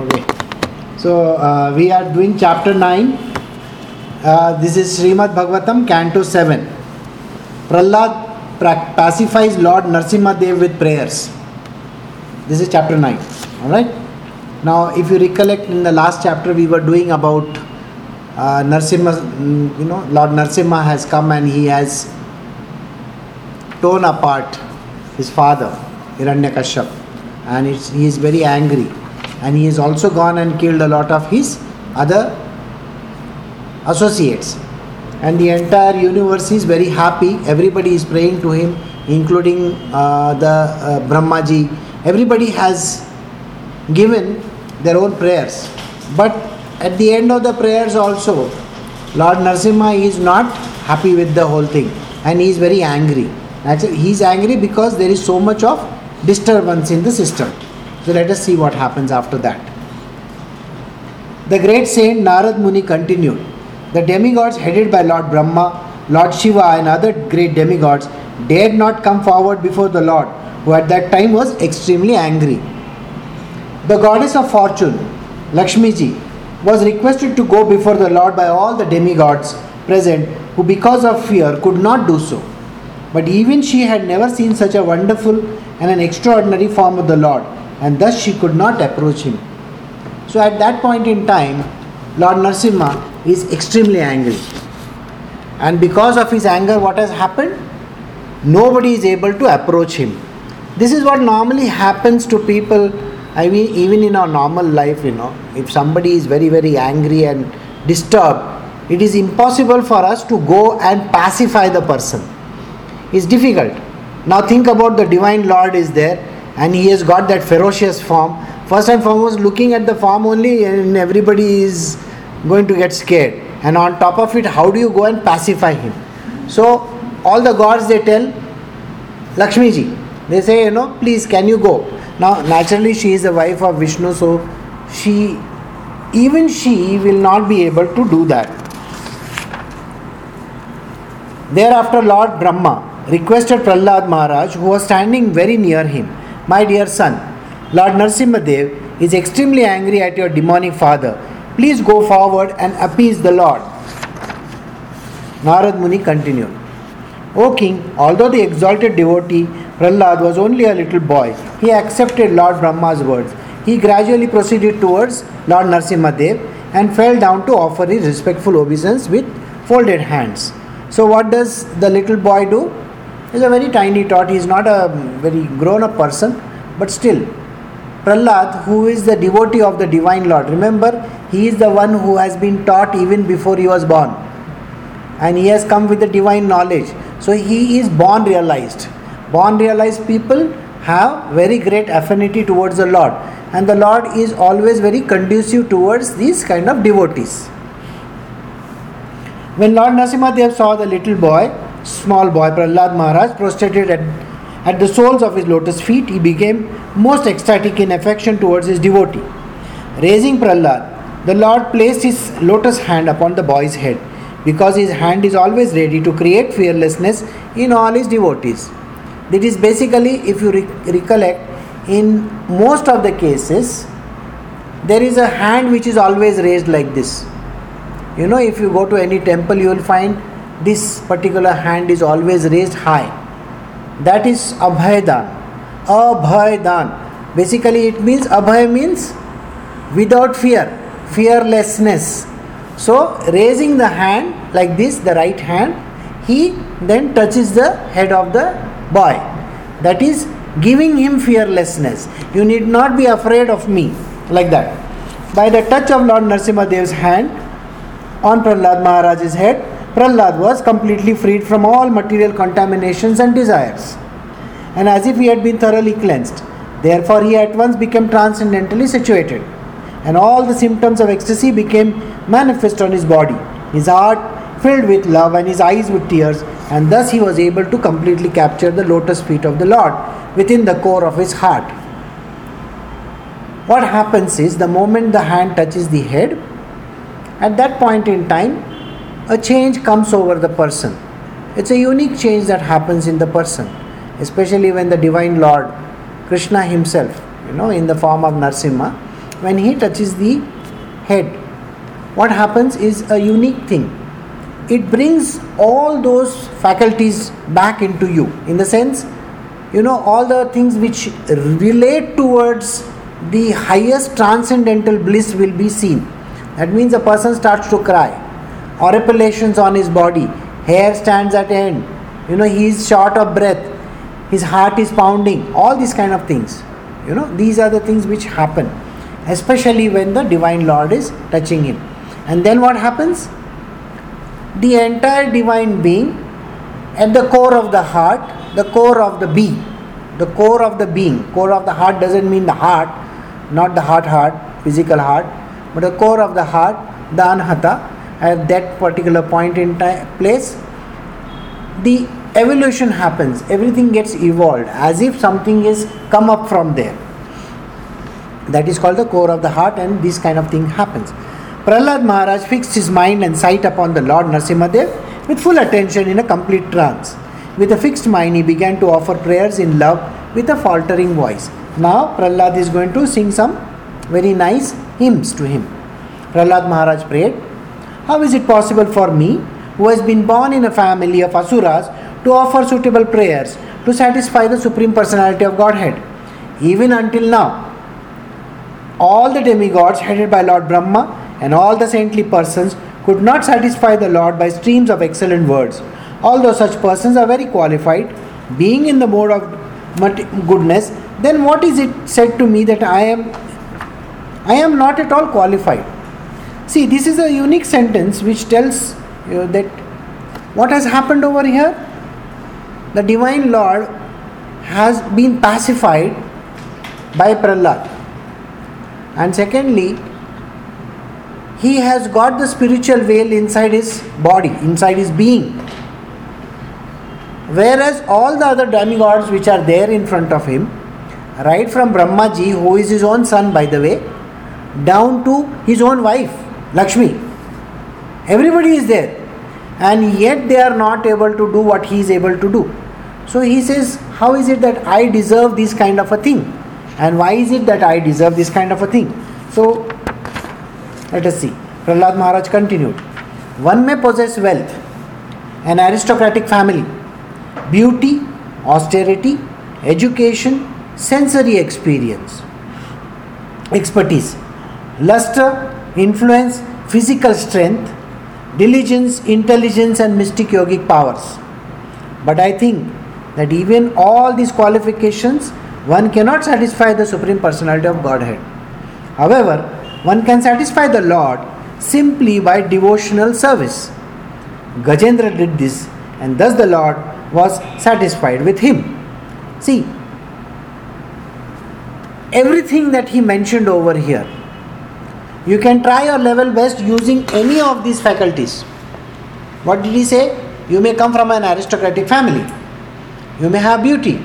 Okay. So uh, we are doing chapter 9. Uh, this is Srimad Bhagavatam, Canto 7. Prahlad pra- pacifies Lord Narsimha Dev with prayers. This is chapter 9. Alright? Now, if you recollect, in the last chapter we were doing about uh, Narsimha, mm, you know, Lord Narsimha has come and he has torn apart his father, Hiranyakashyap, and he is very angry. And he has also gone and killed a lot of his other associates. And the entire universe is very happy. Everybody is praying to him, including uh, the uh, Brahmaji. Everybody has given their own prayers. But at the end of the prayers, also, Lord Narsimha is not happy with the whole thing and he is very angry. Actually, he is angry because there is so much of disturbance in the system. So let us see what happens after that. The great saint Narad Muni continued. The demigods headed by Lord Brahma, Lord Shiva, and other great demigods dared not come forward before the Lord, who at that time was extremely angry. The goddess of fortune, Lakshmi ji, was requested to go before the Lord by all the demigods present, who because of fear could not do so. But even she had never seen such a wonderful and an extraordinary form of the Lord, and thus she could not approach him. So at that point in time, Lord Narsimha is extremely angry. And because of his anger, what has happened? Nobody is able to approach him. This is what normally happens to people. I mean, even in our normal life, you know, if somebody is very, very angry and disturbed, it is impossible for us to go and pacify the person. It's difficult. Now think about the Divine Lord is there and he has got that ferocious form. First and foremost, looking at the form only, and everybody is going to get scared. And on top of it, how do you go and pacify him? So, all the gods they tell Lakshmi ji, they say, you know, please can you go? Now, naturally, she is the wife of Vishnu, so she, even she, will not be able to do that. Thereafter, Lord Brahma requested Prahlad Maharaj, who was standing very near him, My dear son, Lord Narsimha Dev is extremely angry at your demonic father. Please go forward and appease the Lord. Narad Muni continued. O king, although the exalted devotee Prahlad was only a little boy, he accepted Lord Brahma's words. He gradually proceeded towards Lord Narsimha Dev and fell down to offer his respectful obeisance with folded hands. So, what does the little boy do? He's a very tiny tot, he is not a very grown up person, but still, Prahlad, who is the devotee of the Divine Lord, remember, he is the one who has been taught even before he was born, and he has come with the divine knowledge. So, he is born realized. Born realized people have very great affinity towards the Lord, and the Lord is always very conducive towards these kind of devotees. When Lord Narasimha Dev saw the little boy, small boy Prahlad Maharaj, prostrated at, at the soles of his lotus feet, he became most ecstatic in affection towards his devotee. Raising Prahlad, the Lord placed his lotus hand upon the boy's head because his hand is always ready to create fearlessness in all his devotees. That is basically, if you re- recollect, in most of the cases, there is a hand which is always raised like this. You know, if you go to any temple, you will find this particular hand is always raised high. That is Abhaydan. Abhaydan. Basically, it means Abhay means without fear, fearlessness. So, raising the hand like this, the right hand, he then touches the head of the boy. That is giving him fearlessness. You need not be afraid of me, like that. By the touch of Lord Narsimha Dev's hand on Prahlad Maharaj's head, Prahlad was completely freed from all material contaminations and desires, and as if he had been thoroughly cleansed. Therefore, he at once became transcendently situated, and all the symptoms of ecstasy became manifest on his body. His heart filled with love and his eyes with tears, and thus he was able to completely capture the lotus feet of the Lord within the core of his heart. What happens is the moment the hand touches the head, at that point in time, a change comes over the person. It's a unique change that happens in the person, especially when the Divine Lord, Krishna Himself, you know, in the form of Narsimha, when he touches the head, what happens is a unique thing. It brings all those faculties back into you. In the sense, you know, all the things which relate towards the highest transcendental bliss will be seen. That means a person starts to cry, horripilations on his body, hair stands at end, you know, he is short of breath, his heart is pounding, all these kind of things. You know, these are the things which happen, especially when the Divine Lord is touching him. And then what happens? The entire Divine Being, at the core of the heart, the core of the being, the core of the being, core of the heart doesn't mean the heart, not the heart, heart, physical heart, but the core of the heart, the anahata, at that particular point in time, place, the evolution happens. Everything gets evolved as if something is come up from there. That is called the core of the heart and this kind of thing happens. Prahlad maharaj fixed his mind and sight upon the lord narsimhadev with full attention in a complete trance. With a fixed mind he began to offer prayers in love with a faltering voice. Now prahlad is going to sing some very nice hymns to him. Prahlad maharaj prayed how is it possible for me who has been born in a family of asuras to offer suitable prayers to satisfy the Supreme Personality of Godhead. Even until now, all the demigods headed by Lord Brahma and all the saintly persons could not satisfy the Lord by streams of excellent words. Although such persons are very qualified, being in the mode of goodness, then what is it said to me that I am I am not at all qualified? See, this is a unique sentence which tells you that what has happened over here the Divine Lord has been pacified by Prahlad. And secondly, he has got the spiritual veil inside his body, inside his being. Whereas all the other demigods which are there in front of him, right from Brahmaji, who is his own son by the way, down to his own wife, Lakshmi, everybody is there. And yet they are not able to do what he is able to do. So he says, How is it that I deserve this kind of a thing? And why is it that I deserve this kind of a thing? So let us see. Prahlad Maharaj continued One may possess wealth, an aristocratic family, beauty, austerity, education, sensory experience, expertise, luster, influence, physical strength, diligence, intelligence, and mystic yogic powers. But I think that even all these qualifications one cannot satisfy the Supreme Personality of Godhead. However, one can satisfy the Lord simply by devotional service. Gajendra did this, and thus the Lord was satisfied with him. See, everything that he mentioned over here, you can try your level best using any of these faculties. What did he say? You may come from an aristocratic family you may have beauty,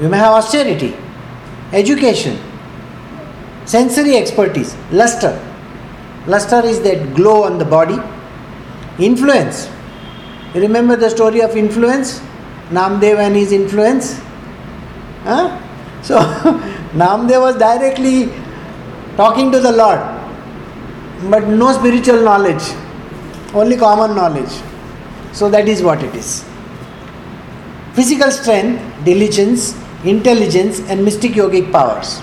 you may have austerity, education, sensory expertise, luster. Luster is that glow on the body. Influence. You remember the story of influence? Namdev and his influence? Huh? So, Namdev was directly talking to the Lord, but no spiritual knowledge, only common knowledge. So, that is what it is. Physical strength, diligence, intelligence, and mystic yogic powers.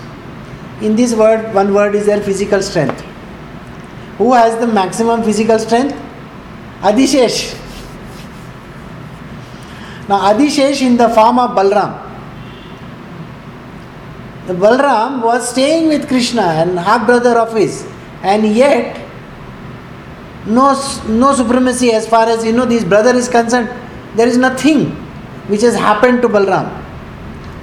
In this word, one word is there physical strength. Who has the maximum physical strength? Adishesh. Now, Adishesh in the form of Balram. The Balram was staying with Krishna and half brother of his, and yet no, no supremacy as far as you know this brother is concerned. There is nothing which has happened to Balram.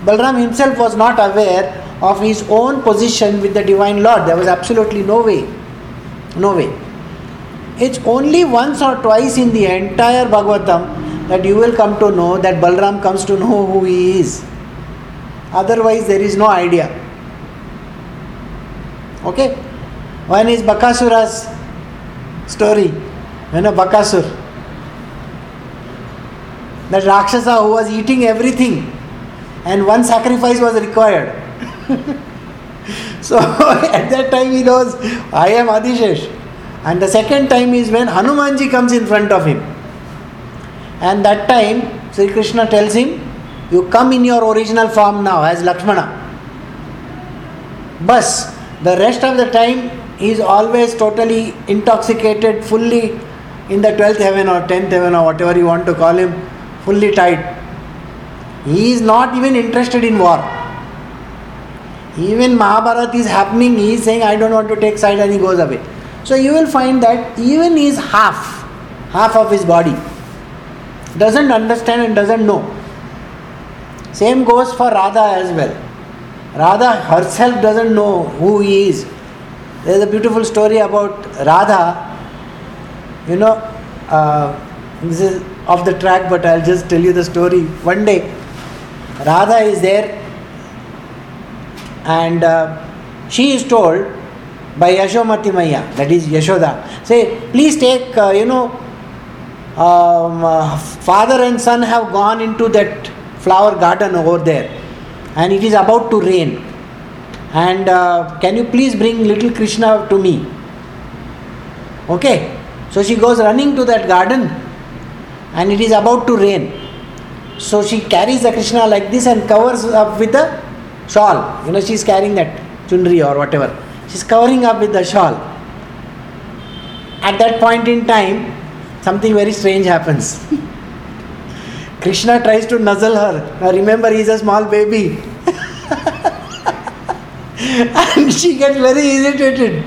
Balram himself was not aware of his own position with the Divine Lord. There was absolutely no way. No way. It's only once or twice in the entire Bhagavatam that you will come to know that Balram comes to know who he is. Otherwise, there is no idea. Okay? One is Bakasura's story. You know, Bakasur that Rakshasa who was eating everything and one sacrifice was required. So at that time he knows I am Adishesh. And the second time is when Hanumanji comes in front of him. And that time Sri Krishna tells him, You come in your original form now as Lakshmana. But the rest of the time he is always totally intoxicated, fully in the 12th heaven or 10th heaven or whatever you want to call him, fully tied. He is not even interested in war. Even Mahabharata is happening, he is saying, I don't want to take side and he goes away. So you will find that even his half, half of his body, doesn't understand and doesn't know. Same goes for Radha as well. Radha herself doesn't know who he is. There is a beautiful story about Radha. You know, uh, this is off the track, but I'll just tell you the story. One day, Radha is there and uh, she is told by Yashomati Maya, that is Yashoda, say, please take, uh, you know, um, uh, father and son have gone into that flower garden over there and it is about to rain. And uh, can you please bring little Krishna to me? Okay. So she goes running to that garden and it is about to rain. So she carries the Krishna like this and covers up with a shawl. You know, she's carrying that chundri or whatever. She's covering up with the shawl. At that point in time, something very strange happens. Krishna tries to nuzzle her. Now remember, he's a small baby. and she gets very irritated.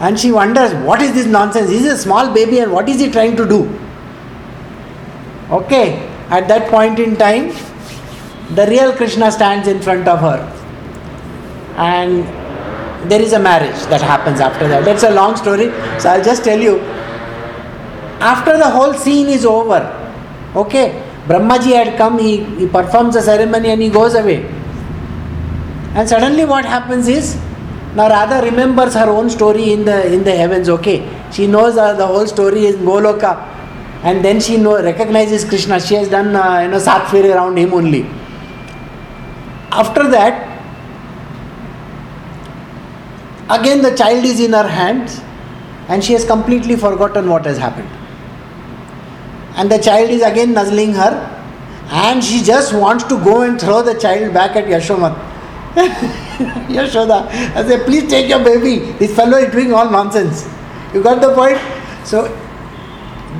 And she wonders, what is this nonsense? He's a small baby and what is he trying to do? Okay, at that point in time, the real Krishna stands in front of her. And there is a marriage that happens after that. That's a long story, so I'll just tell you. After the whole scene is over, okay, Brahmaji had come, he, he performs the ceremony and he goes away. And suddenly what happens is, now Radha remembers her own story in the in the heavens, okay. She knows uh, the whole story is Goloka. And then she know, recognizes Krishna. She has done uh, you know sat around him only. After that, again the child is in her hands and she has completely forgotten what has happened. And the child is again nuzzling her and she just wants to go and throw the child back at Yashomat. Yashoda, I say, please take your baby. This fellow is doing all nonsense. You got the point? So,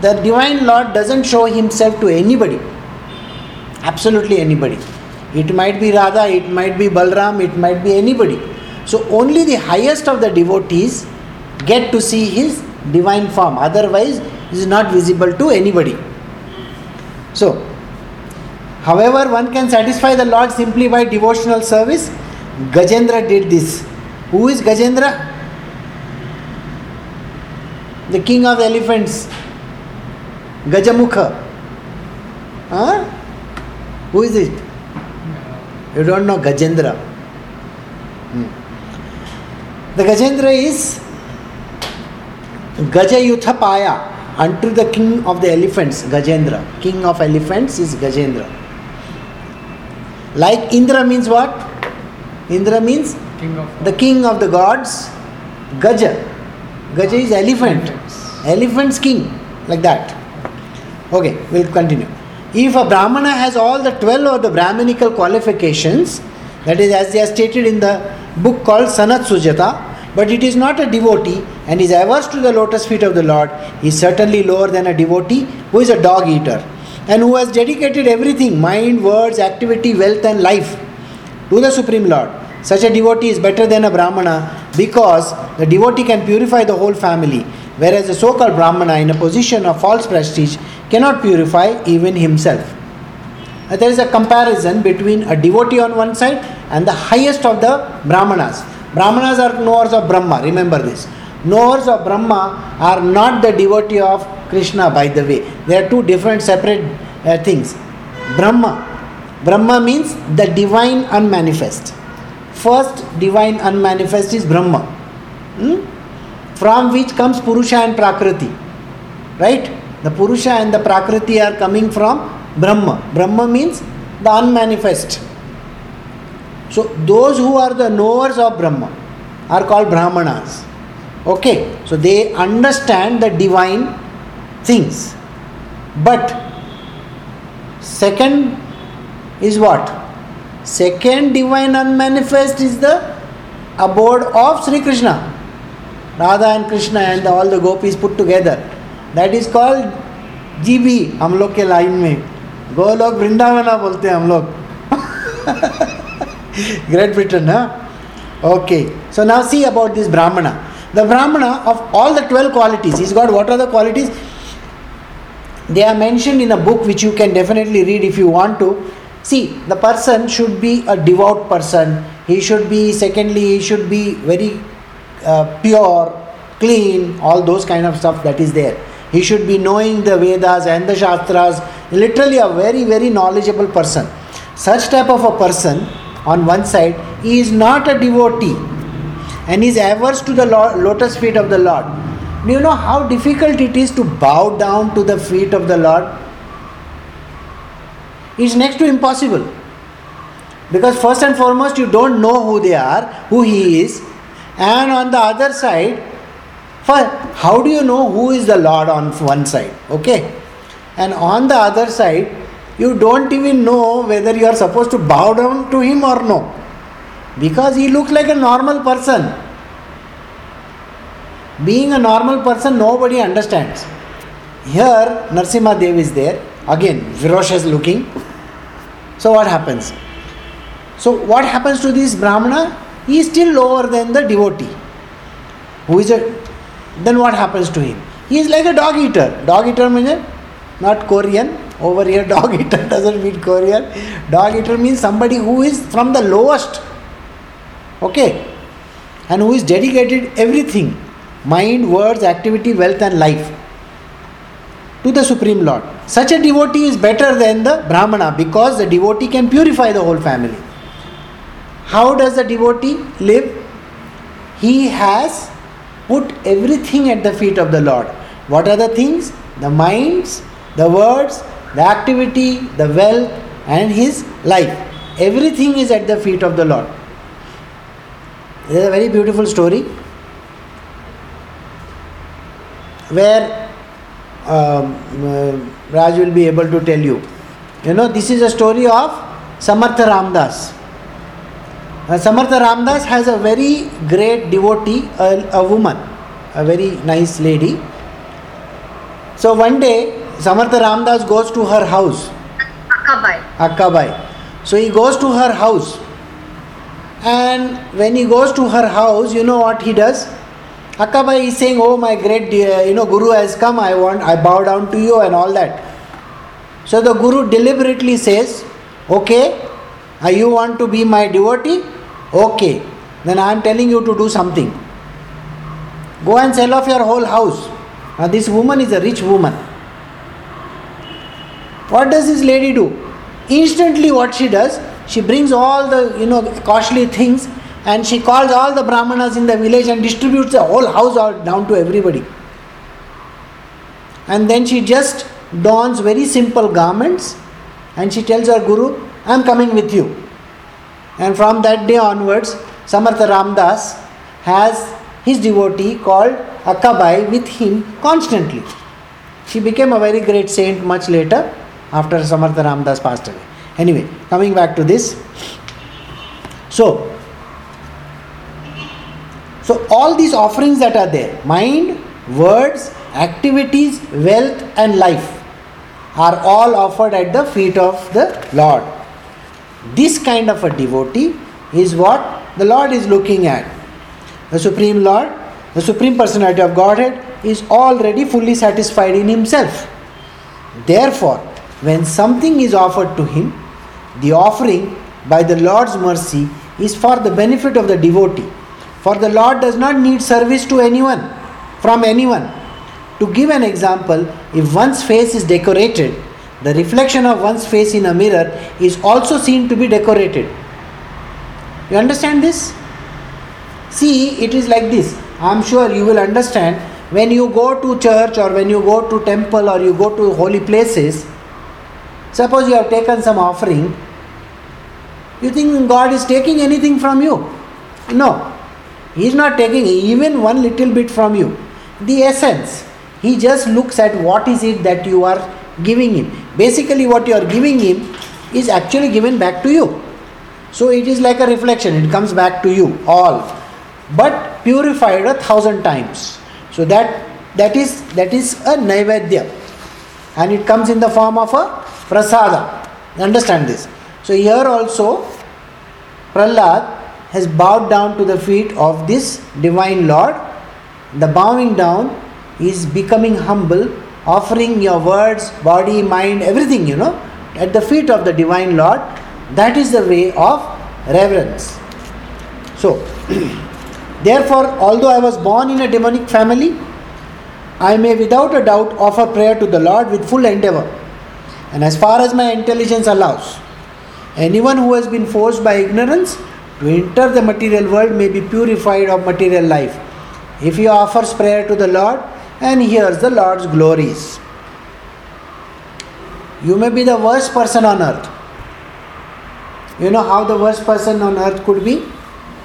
the Divine Lord doesn't show Himself to anybody. Absolutely anybody. It might be Radha, it might be Balram, it might be anybody. So, only the highest of the devotees get to see His divine form. Otherwise, is not visible to anybody. So, however, one can satisfy the Lord simply by devotional service Gajendra did this. Who is Gajendra? The king of elephants. Gajamukha. Huh? Who is it? You don't know Gajendra. Hmm. The Gajendra is Gajayuthapaya unto the king of the elephants, Gajendra. King of elephants is Gajendra. Like Indra means what? Indra means King of the king of the gods. Gaja. Gaja is elephant. Elephant's king. Like that. Okay, we'll continue. If a Brahmana has all the 12 of the Brahminical qualifications, that is as they are stated in the book called Sanat Sujata, but it is not a devotee and is averse to the lotus feet of the Lord, he is certainly lower than a devotee who is a dog eater and who has dedicated everything mind, words, activity, wealth, and life to the Supreme Lord. Such a devotee is better than a Brahmana because the devotee can purify the whole family, whereas the so called Brahmana, in a position of false prestige, cannot purify even himself. Uh, There is a comparison between a devotee on one side and the highest of the Brahmanas. Brahmanas are knowers of Brahma, remember this. Knowers of Brahma are not the devotee of Krishna, by the way. They are two different, separate uh, things. Brahma. Brahma means the divine unmanifest. First divine unmanifest is Brahma, hmm? from which comes Purusha and Prakriti. Right? The Purusha and the Prakriti are coming from Brahma. Brahma means the unmanifest. So, those who are the knowers of Brahma, are called Brahmanas. Okay, so they understand the divine things. But second is what? Second divine unmanifest is the abode of Sri Krishna. Radha and Krishna and all the gopis put together. That is called GB हम लोग के line में गोलोक वृंदावना बोलते हैं हम लोग Great Britain, huh? Okay, so now see about this Brahmana. The Brahmana of all the 12 qualities, he's got what are the qualities? They are mentioned in a book which you can definitely read if you want to. See, the person should be a devout person. He should be, secondly, he should be very uh, pure, clean, all those kind of stuff that is there. He should be knowing the Vedas and the Shastras, literally a very, very knowledgeable person. Such type of a person, on one side, he is not a devotee and is averse to the lotus feet of the Lord. Do you know how difficult it is to bow down to the feet of the Lord? It's next to impossible. Because first and foremost, you don't know who they are, who he is, and on the other side, for how do you know who is the Lord on one side? Okay, and on the other side, you don't even know whether you are supposed to bow down to him or no, because he looks like a normal person. Being a normal person, nobody understands. Here, Narsimha Dev is there, again, ferocious looking. So, what happens? So, what happens to this Brahmana? He is still lower than the devotee. Who is a then what happens to him? He is like a dog eater. Dog eater means not Korean. Over here, dog eater doesn't mean Korean. Dog eater means somebody who is from the lowest. Okay? And who is dedicated everything mind, words, activity, wealth, and life to the Supreme Lord. Such a devotee is better than the Brahmana because the devotee can purify the whole family. How does the devotee live? He has put everything at the feet of the Lord. What are the things? The minds, the words, the activity, the wealth, and his life. Everything is at the feet of the Lord. There is a very beautiful story where um, uh, Raj will be able to tell you. You know, this is a story of Samartha Ramdas. Uh, Samartha Ramdas has a very great devotee, a, a woman, a very nice lady. So one day, Samartha Ramdas goes to her house. Akkabai. Akkabai. So he goes to her house. And when he goes to her house, you know what he does? Akkabai is saying, "Oh, my great, dear, you know, Guru has come. I want, I bow down to you, and all that." So the Guru deliberately says, "Okay, uh, you want to be my devotee? Okay, then I am telling you to do something. Go and sell off your whole house." Now this woman is a rich woman. What does this lady do? Instantly, what she does, she brings all the you know costly things and she calls all the brahmanas in the village and distributes the whole house out down to everybody. And then she just dons very simple garments and she tells her guru, I am coming with you. And from that day onwards, Samartha Ramdas has his devotee called Akkabai with him constantly. She became a very great saint much later after Samartha Ramdas passed away. Anyway, coming back to this. So, so all these offerings that are there, mind, words, activities, wealth and life are all offered at the feet of the Lord. This kind of a devotee is what the Lord is looking at. The Supreme Lord, the Supreme Personality of Godhead, is already fully satisfied in Himself. Therefore, when something is offered to Him, the offering by the Lord's mercy is for the benefit of the devotee. For the Lord does not need service to anyone, from anyone. To give an example, if one's face is decorated, the reflection of one's face in a mirror is also seen to be decorated. You understand this? See, it is like this. I am sure you will understand when you go to church or when you go to temple or you go to holy places. Suppose you have taken some offering. You think God is taking anything from you? No. He is not taking even one little bit from you. The essence. He just looks at what is it that you are giving him. Basically, what you are giving him is actually given back to you. So it is like a reflection, it comes back to you all, but purified a thousand times. So that that is that is a naivedya, and it comes in the form of a prasada. Understand this. So here also, Prahlad has bowed down to the feet of this divine Lord. The bowing down is becoming humble, offering your words, body, mind, everything, you know, at the feet of the divine Lord. That is the way of reverence. So, therefore, although I was born in a demonic family, I may without a doubt offer prayer to the Lord with full endeavor and as far as my intelligence allows. Anyone who has been forced by ignorance to enter the material world may be purified of material life if he offers prayer to the Lord and hears the Lord's glories. You may be the worst person on earth. You know how the worst person on earth could be?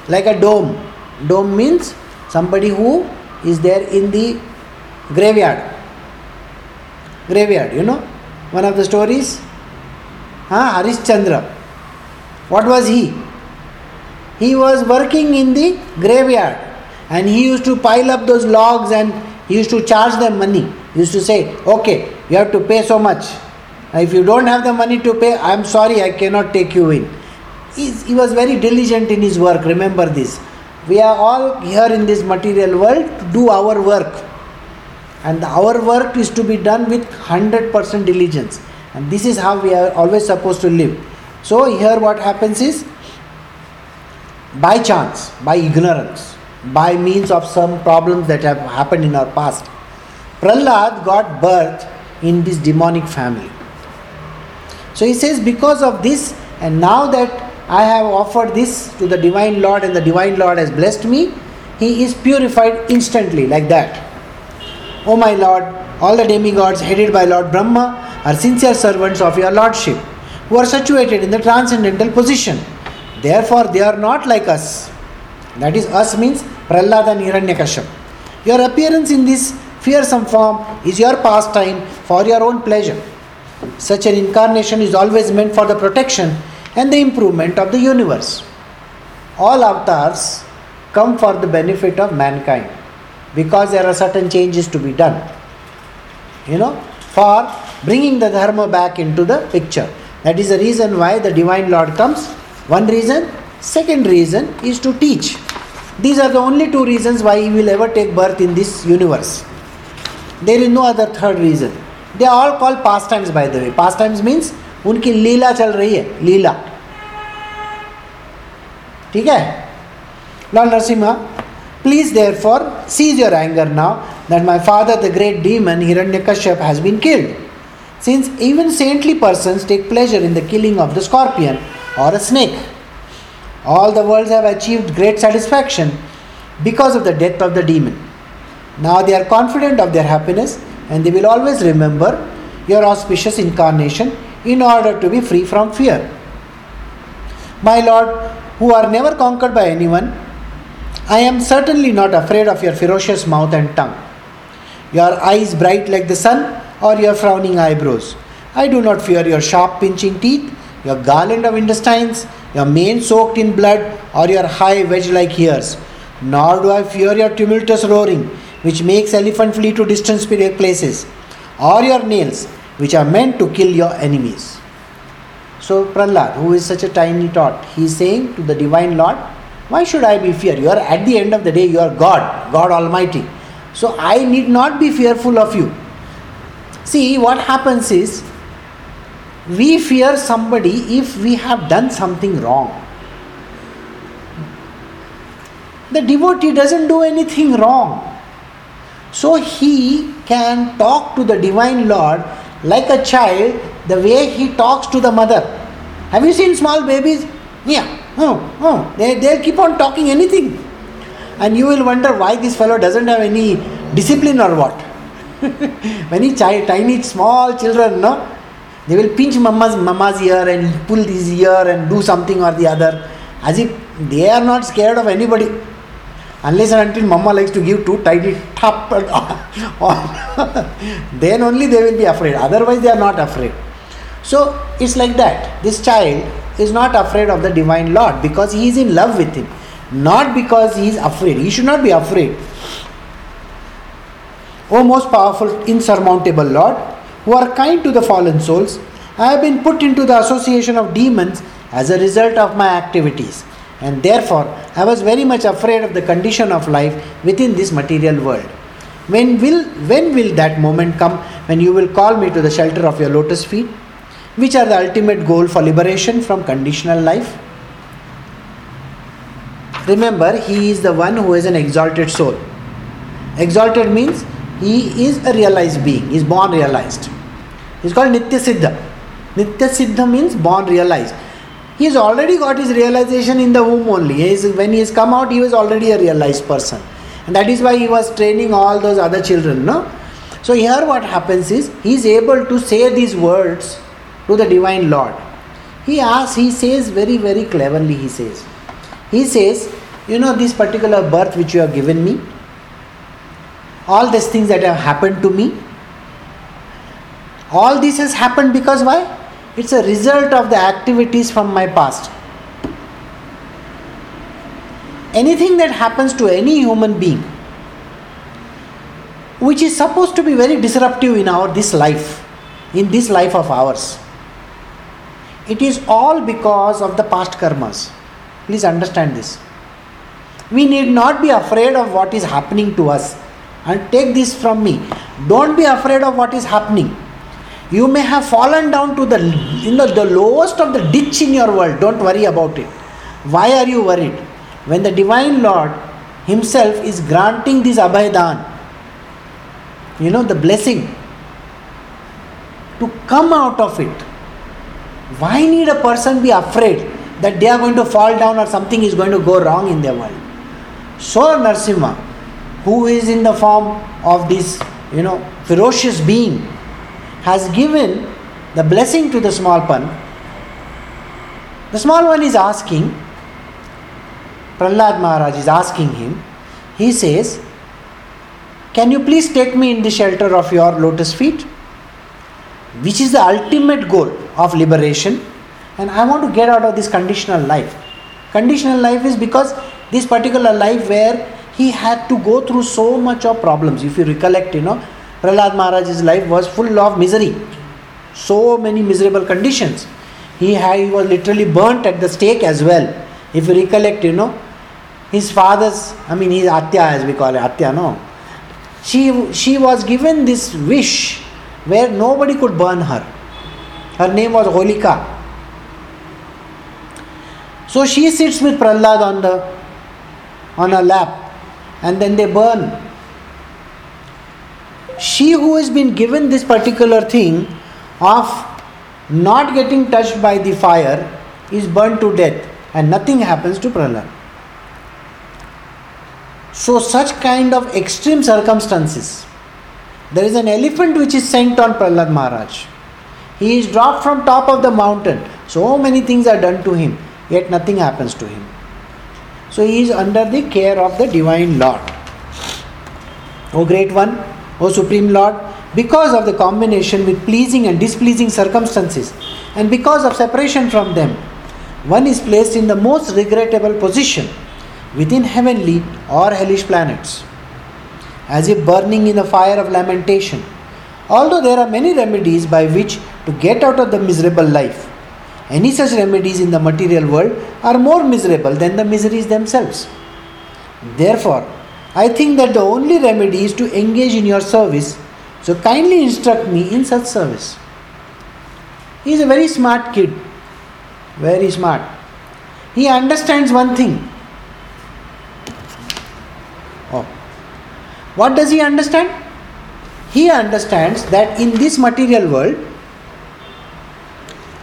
Like a Dom. Dom means somebody who is there in the graveyard. Graveyard, you know? One of the stories? Huh? Harishchandra. What was he? He was working in the graveyard and he used to pile up those logs and he used to charge them money. He used to say, okay, you have to pay so much. If you don't have the money to pay, I'm sorry, I cannot take you in. He was very diligent in his work, remember this. We are all here in this material world to do our work. And our work is to be done with 100% diligence. And this is how we are always supposed to live. So, here what happens is by chance, by ignorance, by means of some problems that have happened in our past, Prahlad got birth in this demonic family. So he says, because of this, and now that I have offered this to the Divine Lord and the Divine Lord has blessed me, he is purified instantly, like that. O my Lord, all the demigods headed by Lord Brahma are sincere servants of your Lordship, who are situated in the transcendental position. Therefore, they are not like us. That is, us means Prahlad and. Your appearance in this fearsome form is your pastime for your own pleasure. Such an incarnation is always meant for the protection and the improvement of the universe. All avatars come for the benefit of mankind because there are certain changes to be done. You know, for bringing the dharma back into the picture. That is the reason why the Divine Lord comes. One reason. Second reason is to teach. These are the only two reasons why he will ever take birth in this universe. There is no other third reason. They all call pass times by the way pass times means उनकी लीला चल रही है लीला ठीक है Lord Narasimha please therefore cease your anger now that my father the great demon Hiranyakashipu has been killed since even saintly persons take pleasure in the killing of the scorpion or a snake. All the worlds have achieved great satisfaction because of the death of the demon. Now they are confident of their happiness and they will always remember your auspicious incarnation in order to be free from fear. My Lord, who are never conquered by anyone, I am certainly not afraid of your ferocious mouth and tongue, your eyes bright like the sun, or your frowning eyebrows. I do not fear your sharp pinching teeth, your garland of intestines, your mane soaked in blood, or your high wedge like ears. Nor do I fear your tumultuous roaring, which makes elephant flee to distant places, or your nails, which are meant to kill your enemies. So Prahlad, who is such a tiny tot, he is saying to the divine Lord, Why should I be fear? You are at the end of the day, you are God, God Almighty. So I need not be fearful of you. See, what happens is we fear somebody if we have done something wrong. The devotee doesn't do anything wrong. So he can talk to the Divine Lord like a child the way he talks to the mother. Have you seen small babies? Yeah, oh, oh, they, they'll keep on talking anything. And you will wonder why this fellow doesn't have any discipline or what. Many child, tiny small children, no, they will pinch mama's mama's ear and pull his ear and do something or the other, as if they are not scared of anybody. Unless and until mama likes to give too tidy tap on, then only they will be afraid. Otherwise, they are not afraid. So it's like that. This child is not afraid of the divine Lord because he is in love with him, not because he is afraid. He should not be afraid. O most powerful, insurmountable Lord, who are kind to the fallen souls, I have been put into the association of demons as a result of my activities, and therefore I was very much afraid of the condition of life within this material world. When will, when will that moment come when you will call me to the shelter of your lotus feet, which are the ultimate goal for liberation from conditional life? Remember, he is the one who is an exalted soul. Exalted means he is a realized being, he is born realized. He is called Nitya Siddha. Nitya Siddha means born realized. He has already got his realization in the womb only. He is, when he has come out, he was already a realized person. And that is why he was training all those other children. No? So here what happens is he is able to say these words to the divine Lord. He asks, he says very, very cleverly, he says. He says, you know, this particular birth which you have given me, all these things that have happened to me, all this has happened because why? It's a result of the activities from my past. Anything that happens to any human being, which is supposed to be very disruptive in our this life, in this life of ours, it is all because of the past karmas. Please understand this. We need not be afraid of what is happening to us. And take this from me. Don't be afraid of what is happening. You may have fallen down to the you know the lowest of the ditch in your world. Don't worry about it. Why are you worried? When the divine Lord Himself is granting this abhaydan, you know, the blessing to come out of it. Why need a person be afraid that they are going to fall down or something is going to go wrong in their world? So Narsimha, who is in the form of this, you know, ferocious being, has given the blessing to the small one. The small one is asking, Prahlad Maharaj is asking him, he says, Can you please take me in the shelter of your lotus feet? Which is the ultimate goal of liberation. And I want to get out of this conditional life. Conditional life is because this particular life where he had to go through so much of problems. If you recollect, you know, Prahlad Maharaj's life was full of misery. So many miserable conditions. He, had, he was literally burnt at the stake as well. If you recollect, you know, his father's, I mean, his Atya as we call it, Atya, no. She, she was given this wish where nobody could burn her. Her name was Holika. So she sits with Prahlad on the on her lap and then they burn. She who has been given this particular thing of not getting touched by the fire is burned to death and nothing happens to Prahlad. So, such kind of extreme circumstances. There is an elephant which is sent on Prahlad Maharaj. He is dropped from top of the mountain. So many things are done to him, yet nothing happens to him. So he is under the care of the divine Lord. O great one, O supreme Lord, because of the combination with pleasing and displeasing circumstances, and because of separation from them, one is placed in the most regrettable position within heavenly or hellish planets, as if burning in the fire of lamentation. Although there are many remedies by which to get out of the miserable life, any such remedies in the material world are more miserable than the miseries themselves. Therefore, I think that the only remedy is to engage in your service, so kindly instruct me in such service. He is a very smart kid, very smart. He understands one thing. Oh. What does he understand? He understands that in this material world,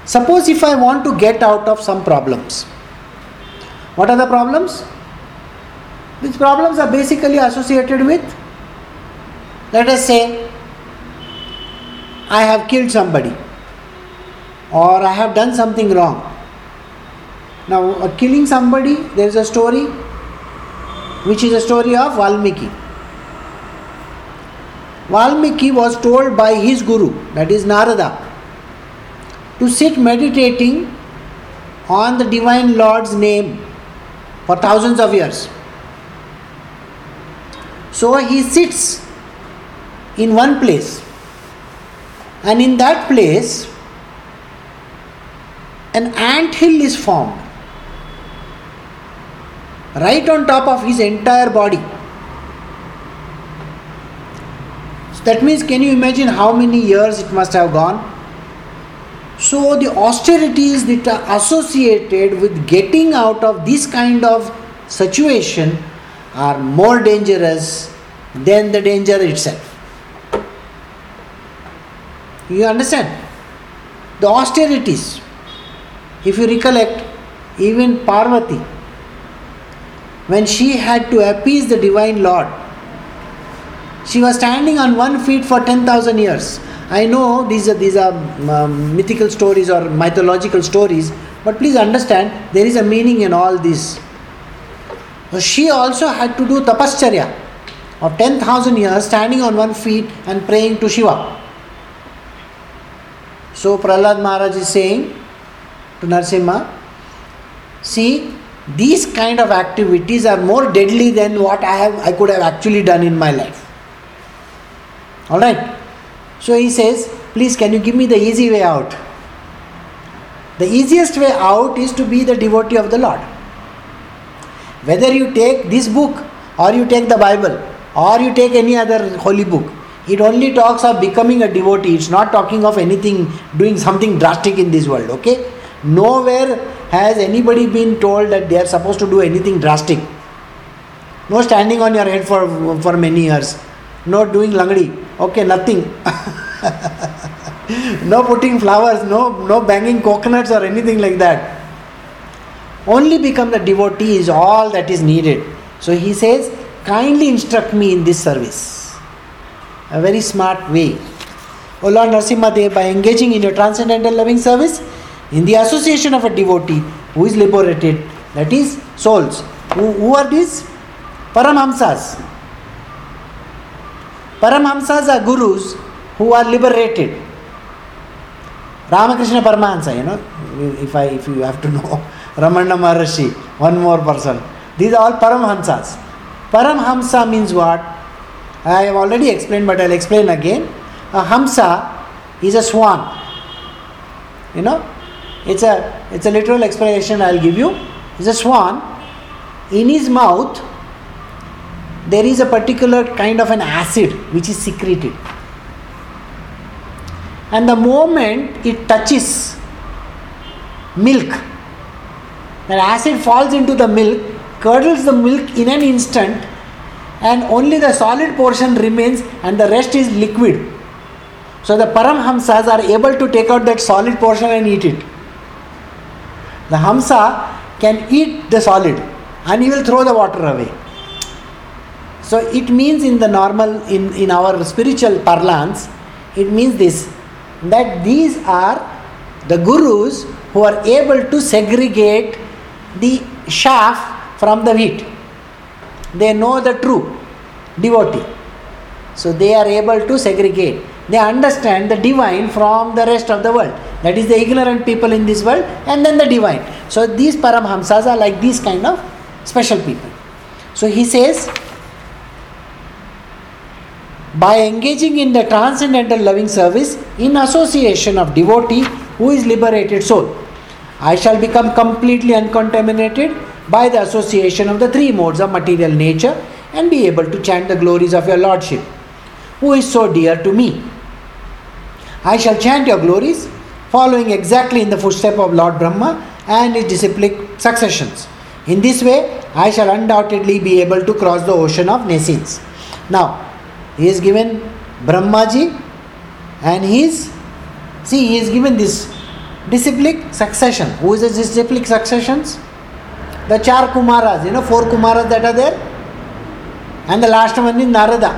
suppose if I want to get out of some problems, what are the problems? These problems are basically associated with, let us say, I have killed somebody or I have done something wrong. Now, uh, killing somebody, there is a story. which is a story of Valmiki. Valmiki was told by his guru, that is Narada, to sit meditating on the Divine Lord's name for thousands of years. So he sits in one place, and in that place, an ant hill is formed right on top of his entire body. So that means, can you imagine how many years it must have gone? So, the austerities that are associated with getting out of this kind of situation are more dangerous than the danger itself. You understand? The austerities, if you recollect, even Parvati, when she had to appease the Divine Lord, she was standing on one feet for 10,000 years. I know these are, these are um, mythical stories or mythological stories, but please understand there is a meaning in all this. So she also had to do tapascharya of 10,000 years standing on one feet and praying to Shiva. So Prahlad Maharaj is saying to Narsimha, see, these kind of activities are more deadly than what I have I could have actually done in my life. Alright? So he says, please can you give me the easy way out? The easiest way out is to be the devotee of the Lord. Whether you take this book or you take the Bible or you take any other holy book, it only talks of becoming a devotee. It's not talking of anything, doing something drastic in this world, okay? Nowhere has anybody been told that they are supposed to do anything drastic. No standing on your head for, for many years. No doing langdi. Okay, nothing. no putting flowers, no, no banging coconuts or anything like that. Only become the devotee is all that is needed. So he says, kindly instruct me in this service. A very smart way. O Lord Narasimha Narsimha by engaging in your transcendental loving service, in the association of a devotee who is liberated, that is, souls. Who, who are these? Paramhamsas. Paramhamsas are gurus who are liberated. Ramakrishna Paramahansa, you know, if I if you have to know, Ramana Maharshi, one more person. These are all Paramhamsas. Paramhamsa means what? I have already explained, but I'll explain again. A Hamsa is a swan. You know, it's a it's a literal explanation I'll give you. It's a swan. In his mouth, there is a particular kind of an acid which is secreted. And the moment it touches milk, that acid falls into the milk, curdles the milk in an instant, and only the solid portion remains, and the rest is liquid. So the Paramhamsas are able to take out that solid portion and eat it. The Hamsa can eat the solid and he will throw the water away. So it means in the normal, in, in our spiritual parlance, it means this that these are the gurus who are able to segregate the chaff from the wheat. They know the true devotee. So they are able to segregate. They understand the divine from the rest of the world. That is the ignorant people in this world and then the divine. So these Paramhamsas are like these kind of special people. So he says, by engaging in the transcendental loving service in association of devotee who is liberated soul, I shall become completely uncontaminated by the association of the three modes of material nature and be able to chant the glories of your Lordship, who is so dear to me. I shall chant your glories, following exactly in the footstep of Lord Brahma and his disciplic successions. In this way, I shall undoubtedly be able to cross the ocean of nescience. Now, he is given Brahmaji and he is, see, he is given this disciplic succession. Who is the disciplic successions? The Char Kumaras, you know, four Kumaras that are there. And the last one is Narada.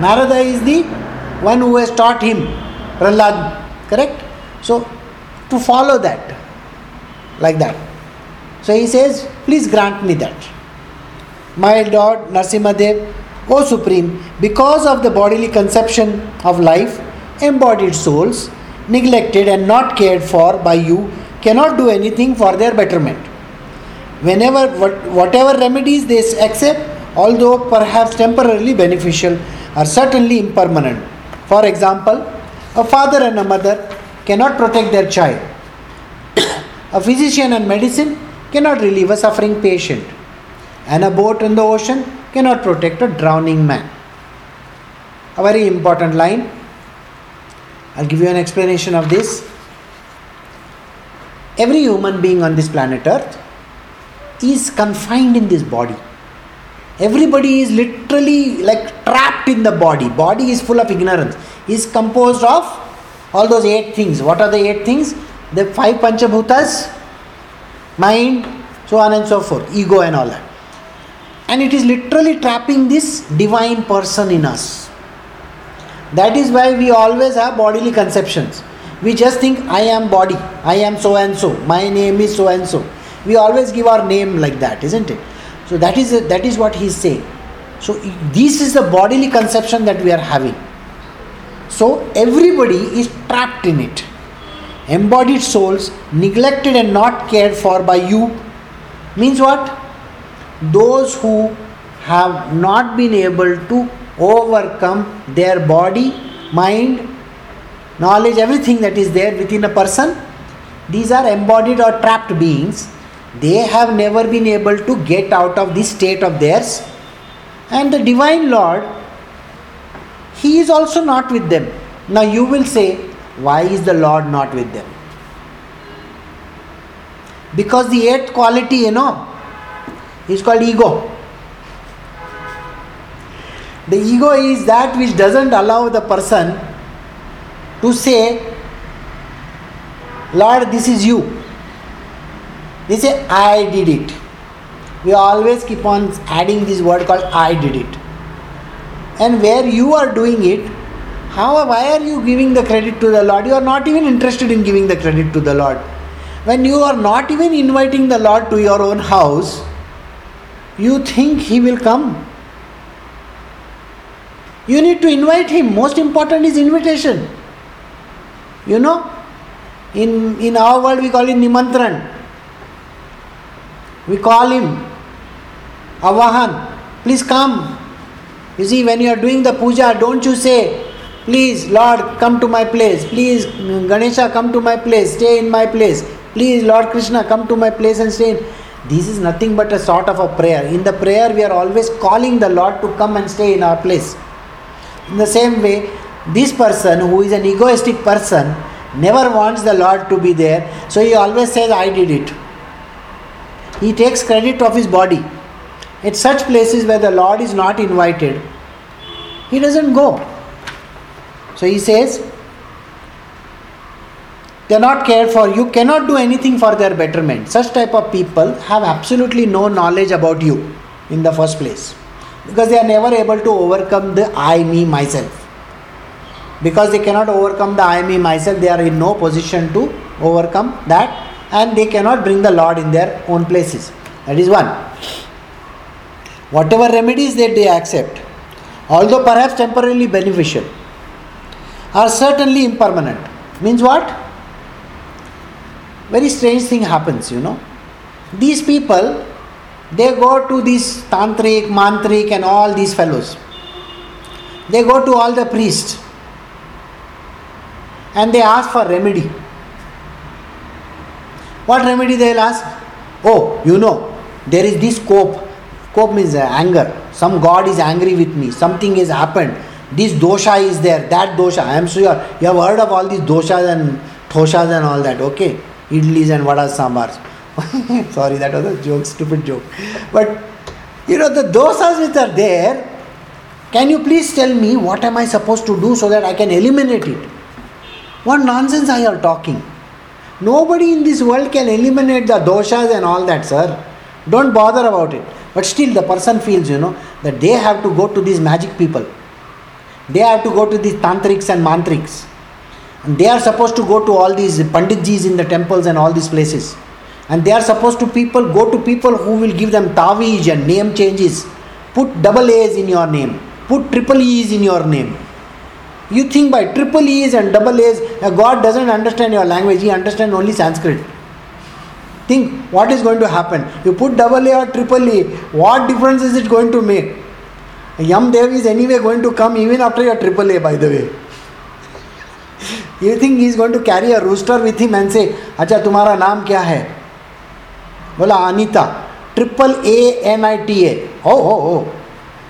Narada is the one who has taught him, Prahlad, correct? So, to follow that, like that. So he says, please grant me that. My Lord Narsimadev, O Supreme, because of the bodily conception of life, embodied souls, neglected and not cared for by you, cannot do anything for their betterment. Whenever, whatever remedies they accept, although perhaps temporarily beneficial, are certainly impermanent. For example, a father and a mother cannot protect their child. a physician and medicine cannot relieve a suffering patient. And a boat in the ocean cannot protect a drowning man. A very important line. I'll give you an explanation of this. Every human being on this planet Earth is confined in this body. Everybody is literally like trapped in the body. Body is full of ignorance. Is composed of all those eight things. What are the eight things? The five panchabhutas mind so on and so forth ego and all that. And it is literally trapping this divine person in us that is why we always have bodily conceptions we just think i am body i am so and so my name is so and so we always give our name like that isn't it so that is that is what he is saying. So this is the bodily conception that we are having. So everybody is trapped in it. Embodied souls neglected and not cared for by you means what? Those who have not been able to overcome their body, mind, knowledge, everything that is there within a person. These are embodied or trapped beings they have never been able to get out of this state of theirs. And the Divine Lord, He is also not with them. Now you will say, why is the Lord not with them? Because the eighth quality, you know, is called ego. The ego is that which doesn't allow the person to say, Lord, this is you. They say, I did it. We always keep on adding this word called I did it. And where you are doing it, how why are you giving the credit to the Lord? You are not even interested in giving the credit to the Lord. When you are not even inviting the Lord to your own house, you think He will come. You need to invite Him. Most important is invitation. You know, in, in our world we call it Nimantran. We call him Avahan, please come. You see, when you are doing the puja, don't you say, please, Lord, come to my place. Please, Ganesha, come to my place, stay in my place. Please, Lord Krishna, come to my place and stay. In. This is nothing but a sort of a prayer. In the prayer, we are always calling the Lord to come and stay in our place. In the same way, this person who is an egoistic person never wants the Lord to be there, so he always says, I did it he takes credit of his body. At such places where the Lord is not invited, he doesn't go. So he says, they are not cared for. You cannot do anything for their betterment. Such type of people have absolutely no knowledge about you in the first place because they are never able to overcome the I, me, myself. Because they cannot overcome the I, me, myself, they are in no position to overcome that and they cannot bring the Lord in their own places. That is one. Whatever remedies that they accept, although perhaps temporarily beneficial, are certainly impermanent. Means what? Very strange thing happens, you know. These people, they go to these tantric, mantrik, and all these fellows. They go to all the priests and they ask for remedy what remedy they will ask? Oh, you know, there is this cope. Cope means uh, anger. Some God is angry with me. Something has happened. This dosha is there. That dosha. I am sure you have heard of all these doshas and thoshas and all that. Okay, idlis and vadas sambars. Sorry, that was a joke, stupid joke. But you know the dosas which are there. Can you please tell me what am I supposed to do so that I can eliminate it? What nonsense are you talking? Nobody in this world can eliminate the doshas and all that, sir. Don't bother about it. But still, the person feels, you know, that they have to go to these magic people. They have to go to these tantrics and mantrics. And they are supposed to go to all these panditjis in the temples and all these places and they are supposed to people go to people who will give them tawees and name changes. Put double a's in your name. Put triple e's in your name. You think by triple e's and double a's uh, god doesn't understand your language. He understands only sanskrit. Think what is going to happen. You put double a or triple e what difference is it going to make? Yam dev is anyway going to come even after your triple a by the way. You think he is going to carry a rooster with him and say acha tumhara naam kya hai? बोला, Anita triple A N I T A हो हो हो.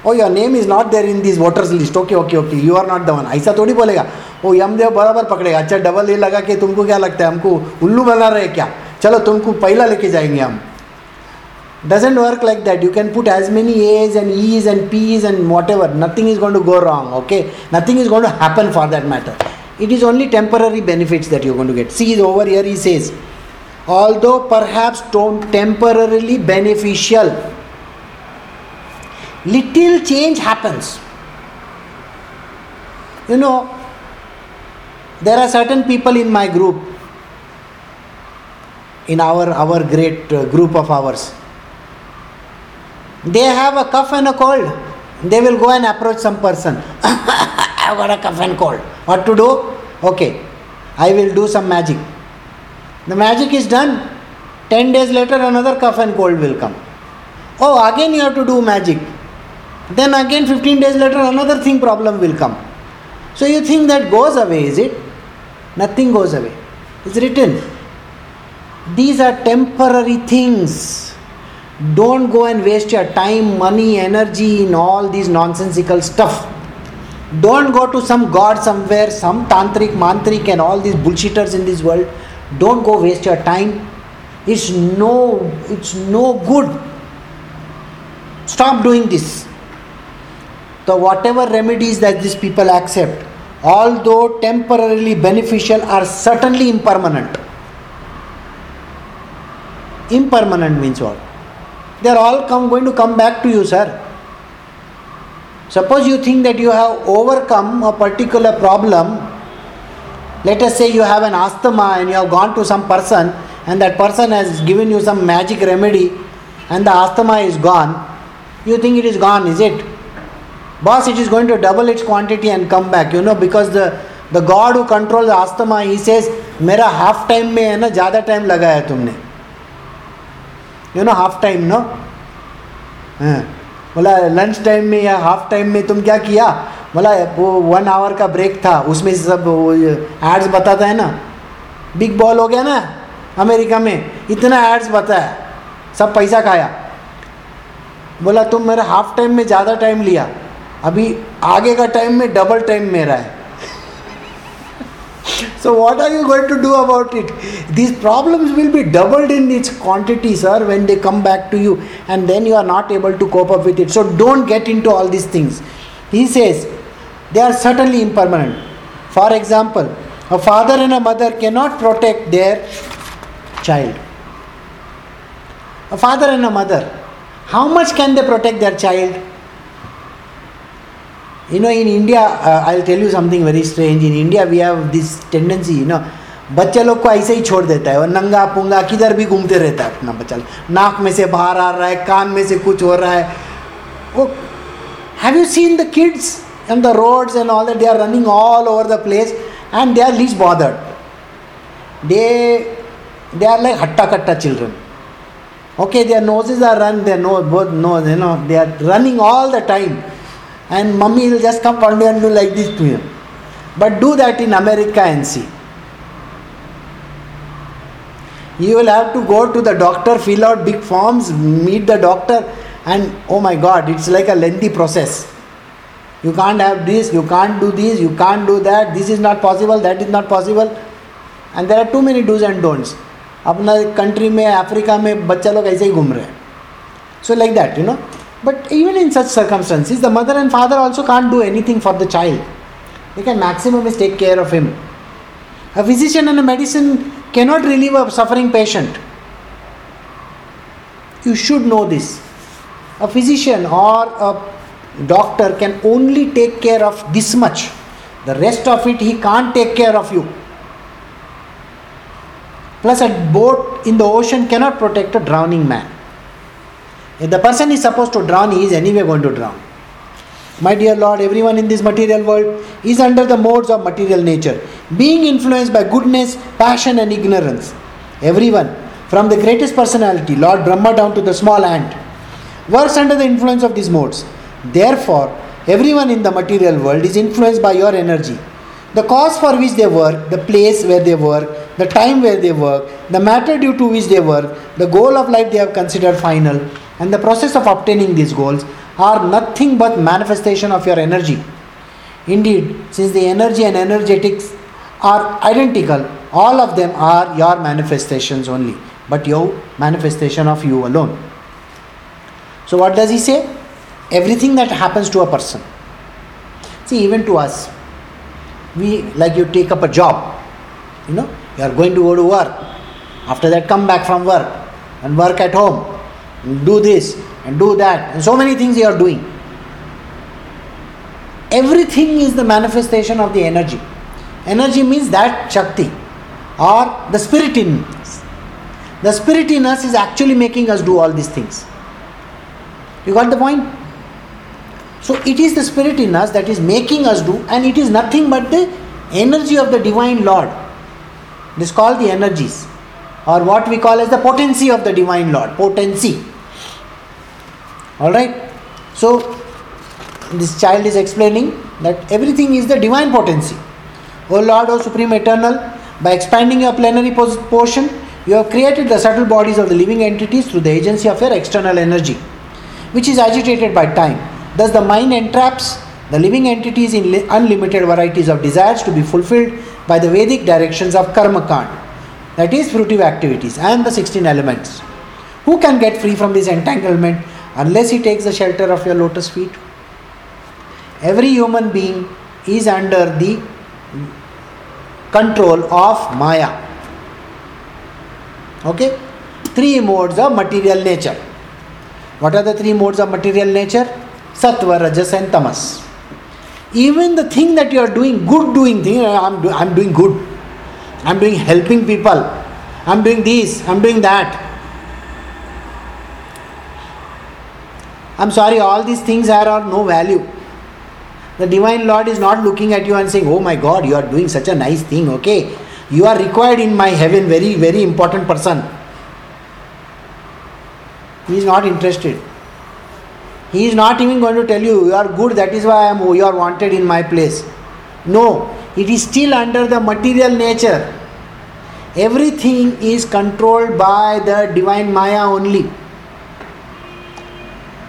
ओ your name is not there in this voters list okay okay okay you are not the one ऐसा थोड़ी बोलेगा. ओ यमदेव बराबर पकड़ेगा. अच्छा डबल ए लगा के तुमको क्या लगता है? हमको उल्लू बना रहे क्या? चलो, तुमको पहला लेके जाएँगे हम. Doesn't work like that you can put as many as and ease and peas and whatever nothing is gonna go wrong okay nothing is gonna happen for that matter it is only temporary benefits that you gonna get see is over here he says although perhaps temporarily beneficial little change happens. You know there are certain people in my group in our our great uh, group of ours. They have a cough and a cold. They will go and approach some person. I've got a cough and cold. What to do? Okay i will do some magic the magic is done. 10 days later another cough and cold will come. Oh again you have to do magic. Then again 15 days later another thing problem will come. So you think that goes away is it? Nothing goes away. It's written. These are temporary things. Don't go and waste your time money energy in all these nonsensical stuff. Don't go to some god somewhere some tantric mantrik and all these bullshitters in this world don't go waste your time. It's no it's no good. Stop doing this. The whatever remedies that these people accept although temporarily beneficial are certainly impermanent. Impermanent means what? They are all come, going to come back to you sir. Suppose you think that you have overcome a particular problem let us say you have an asthma and you have gone to some person and that person has given you some magic remedy and the asthma is gone you think it is gone is it boss it is going to double its quantity and come back you know because the the god who controls the asthma he says मेरा half time में है ना ज़्यादा time लगाया तुमने you know half time no बोला lunch time में या हाफ टाइम में तुम क्या किया बोला वो वन आवर का ब्रेक था उसमें सब एड्स बताता है ना बिग बॉल हो गया ना अमेरिका में इतना एड्स बताया सब पैसा खाया बोला तुम मेरा हाफ़ टाइम में ज़्यादा टाइम लिया अभी आगे का टाइम में डबल टाइम मेरा है so what are you going to do about it these problems will be doubled in its quantity sir when they come back to you and then you are not able to cope up with it so don't get into all these things he says they are certainly impermanent for example a father and a mother can not protect their child a father and a mother how much can they protect their child you know in India I tell you something very strange in India we have this tendency you know बच्चे लोग को ऐसे ही छोड़ देता है और नंगा पुंगा किधर भी घूमते रहता है अपना बच्चा नाक में से बाहर आ रहा है, कान में से कुछ हो रहा है। वो have you seen the kids on the roads and all that they are running all over the place and they are least bothered. They they are like hatta katta children. Okay their noses are run their nose both nose you know they are running all the time. And mummy will just come one day and do like this to him but do that in america and see. You will have to go to the doctor fill out big forms meet the doctor and oh my god it's like a lengthy process you can't have this you can't do this you can't do that this is not possible that is not possible and there are too many do's and don'ts अपना country में Africa में बच्चा लोग ऐसे ही घूम रहे हैं so like that you know but even in such circumstances the mother and father also can't do anything for the child they can maximum is take care of him a physician and a medicine cannot relieve a suffering patient. You should know this. A physician or a doctor can only take care of this much. The rest of it, he can't take care of you. Plus, a boat in the ocean cannot protect a drowning man. If the person is supposed to drown, he is anyway going to drown. My dear Lord, everyone in this material world is under the modes of material nature, being influenced by goodness, passion, and ignorance. Everyone, from the greatest personality, Lord Brahma, down to the small ant, works under the influence of these modes. Therefore, everyone in the material world is influenced by your energy. The cause for which they work, the place where they work, the time where they work, the matter due to which they work, the goal of life they have considered final, and the process of obtaining these goals are nothing but manifestation of your energy. Indeed, since the energy and energetics are identical, all of them are your manifestations only, but your manifestation of you alone. So, what does he say? Everything that happens to a person. See, even to us, we like you take up a job, you know, you are going to go to work. After that, come back from work and work at home, and do this and do that, and so many things you are doing. Everything is the manifestation of the energy. Energy means that Shakti or the spirit in us. The spirit in us is actually making us do all these things. You got the point? So it is the spirit in us that is making us do, and it is nothing but the energy of the divine Lord. This is called the energies, or what we call as the potency of the divine Lord. Potency. Alright? So this child is explaining that everything is the divine potency. O Lord, O Supreme Eternal, by expanding your plenary portion, you have created the subtle bodies of the living entities through the agency of your external energy, which is agitated by time. Thus, the mind entraps the living entities in unlimited varieties of desires to be fulfilled by the Vedic directions of karma kand, that is, fruitive activities, and the 16 elements. Who can get free from this entanglement unless he takes the shelter of your lotus feet? Every human being is under the control of Maya. Okay? Three modes of material nature. What are the three modes of material nature? Sattva, Rajas, and Tamas. Even the thing that you are doing, good doing thing, I'm, do, I'm doing good. I'm doing helping people. I'm doing this, I'm doing that. I'm sorry, all these things are of no value. The Divine Lord is not looking at you and saying, Oh my God, you are doing such a nice thing, okay? You are required in my heaven, very, very important person. He is not interested. He is not even going to tell you, You are good, that is why I am, you are wanted in my place. No, it is still under the material nature. Everything is controlled by the divine Maya only.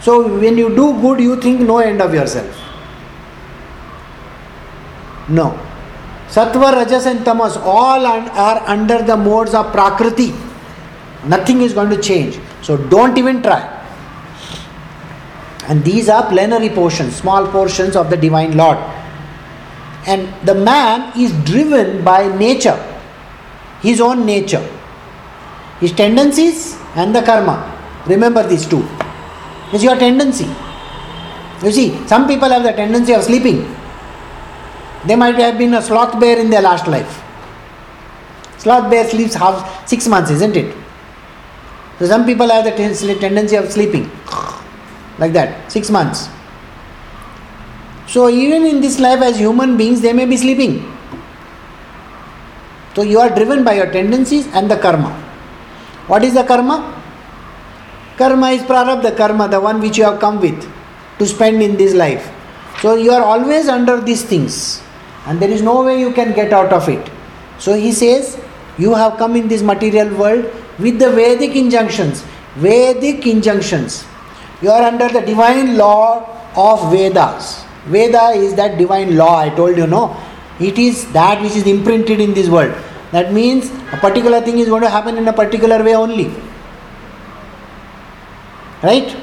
So when you do good, you think no end of yourself. No. Sattva, Rajas, and Tamas all are under the modes of Prakriti. Nothing is going to change. So don't even try. And these are plenary portions, small portions of the Divine Lord. And the man is driven by nature, his own nature, his tendencies and the karma. Remember these two. It's your tendency. You see, some people have the tendency of sleeping. They might have been a sloth bear in their last life. Sloth bear sleeps half six months, isn't it? So some people have the tendency of sleeping like that, six months. So even in this life as human beings, they may be sleeping. So you are driven by your tendencies and the karma. What is the karma? Karma is prarabdha karma, the one which you have come with to spend in this life. So you are always under these things and there is no way you can get out of it. So he says, You have come in this material world with the Vedic injunctions. Vedic injunctions. You are under the divine law of Vedas. Veda is that divine law, I told you, no? It is that which is imprinted in this world. That means a particular thing is going to happen in a particular way only. Right?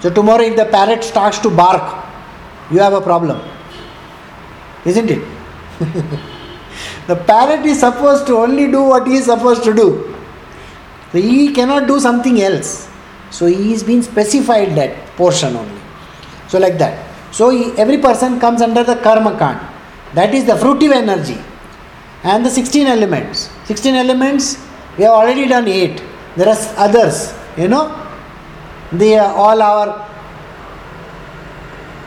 So, tomorrow, if the parrot starts to bark, you have a problem isn't it? the parrot is supposed to only do what he is supposed to do. So he cannot do something else. So he is being specified that portion only. So like that. So he, every person comes under the karma kand. That is the fruitive energy. And the 16 elements. 16 elements We have already done eight. There are others, you know. They are all our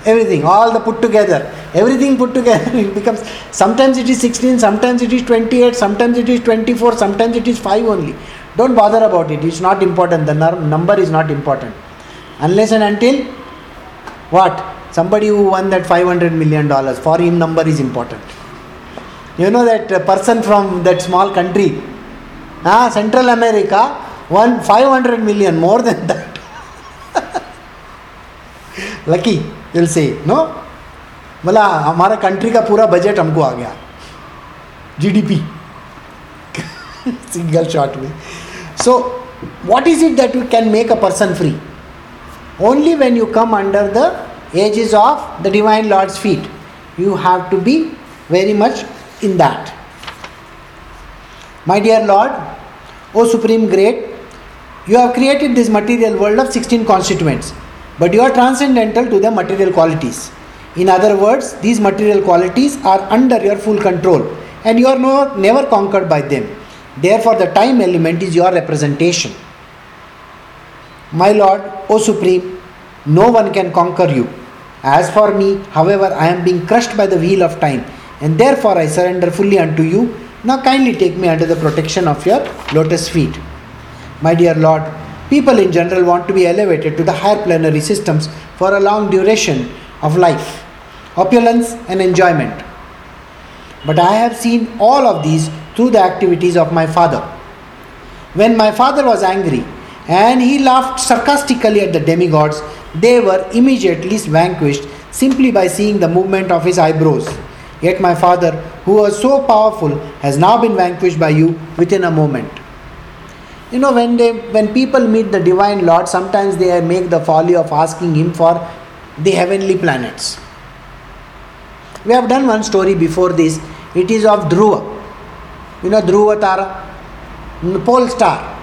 everything, all the put together. Everything put together it becomes sometimes it is 16, sometimes it is 28, sometimes it is 24, sometimes it is 5 only. Don't bother about it. It's not important. The number is not important. Unless and until what? Somebody who won that 500 million dollars, for him number is important. You know that person from that small country, ah, Central America, won 500 million, more than that. Lucky, you'll say, no? बोला हमारा country का पूरा budget हमको आ गया GDP single shot में सो what is it that you can make a person free? Only when you come under the edges of the Divine Lord's feet. You have to be very much in that. My dear Lord, O Supreme Great, you have created this material world of 16 constituents, but you are transcendental to the material qualities. In other words, these material qualities are under your full control and you are no, never conquered by them. Therefore, the time element is your representation. My Lord, O Supreme, no one can conquer you. As for me, however, I am being crushed by the wheel of time, and therefore I surrender fully unto you. Now kindly take me under the protection of your lotus feet. My dear Lord, people in general want to be elevated to the higher planetary systems for a long duration of life, opulence, and enjoyment. But I have seen all of these through the activities of my father. When my father was angry and he laughed sarcastically at the demigods, they were immediately vanquished simply by seeing the movement of his eyebrows. Yet my father, who was so powerful, has now been vanquished by you within a moment. You know, when they when people meet the divine Lord, sometimes they make the folly of asking him for the heavenly planets. We have done one story before this. It is of Dhruva. You know Dhruva Tara? The pole star.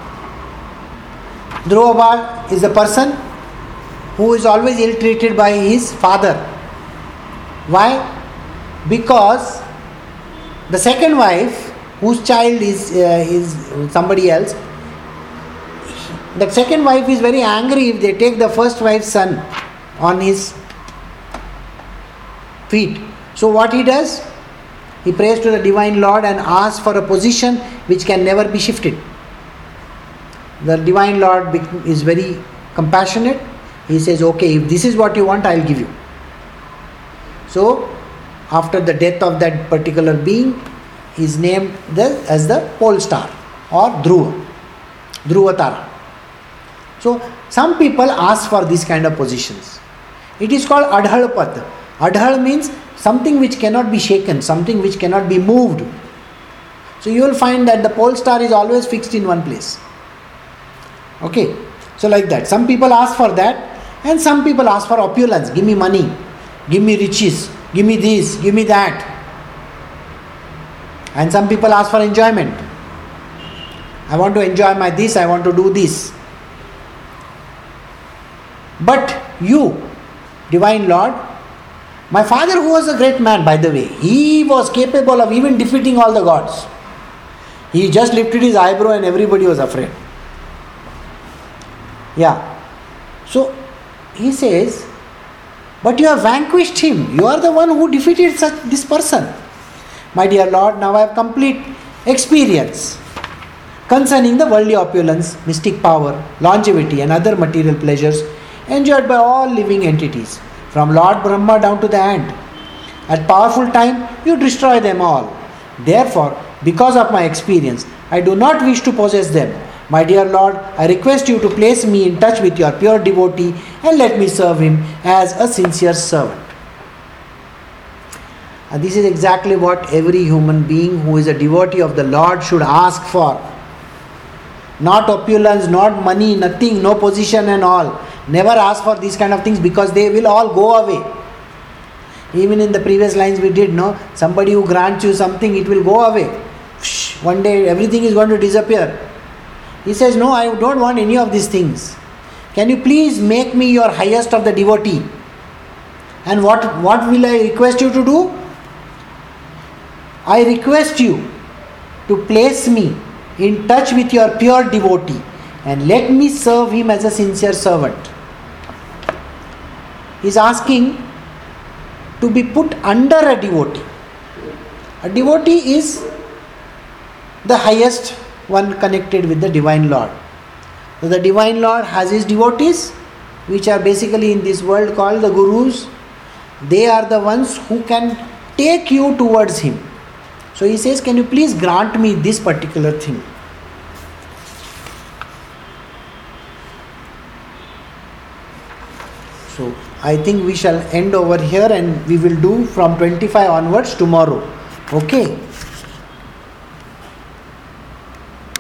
Dhruva is a person who is always ill treated by his father. Why? Because the second wife, whose child is, uh, is somebody else, that second wife is very angry if they take the first wife's son on his feet. So, what he does? He prays to the Divine Lord and asks for a position which can never be shifted. The Divine Lord is very compassionate. He says, Okay, if this is what you want, I'll give you. So, after the death of that particular being, he is named the, as the pole star or Dhruva, Dhruva Tara. So, some people ask for these kind of positions. It is called Adhal Pad. Adhal means something which cannot be shaken, something which cannot be moved. So you will find that the pole star is always fixed in one place. Okay, so like that. Some people ask for that, and some people ask for opulence. Give me money, give me riches, give me this, give me that. And some people ask for enjoyment. I want to enjoy my this, I want to do this. But you, Divine Lord. My father, who was a great man, by the way, he was capable of even defeating all the gods. He just lifted his eyebrow and everybody was afraid. Yeah. So he says, But you have vanquished him. You are the one who defeated such this person. My dear Lord, now I have complete experience concerning the worldly opulence, mystic power, longevity, and other material pleasures enjoyed by all living entities, from Lord Brahma down to the ant. At powerful time, you destroy them all. Therefore, because of my experience, I do not wish to possess them. My dear Lord, I request you to place me in touch with your pure devotee and let me serve him as a sincere servant. And this is exactly what every human being who is a devotee of the Lord should ask for. Not opulence, not money, nothing, no position and all. Never ask for these kind of things because they will all go away. Even in the previous lines we did, no? Somebody who grants you something, it will go away. One day everything is going to disappear. He says, No, I don't want any of these things. Can you please make me your highest of the devotee? And what, what will I request you to do? I request you to place me in touch with your pure devotee and let me serve him as a sincere servant. Is asking to be put under a devotee. A devotee is the highest one connected with the Divine Lord. So the Divine Lord has his devotees, which are basically in this world called the Gurus. They are the ones who can take you towards Him. So he says, Can you please grant me this particular thing? So I think we shall end over here and we will do from 25 onwards tomorrow. Okay.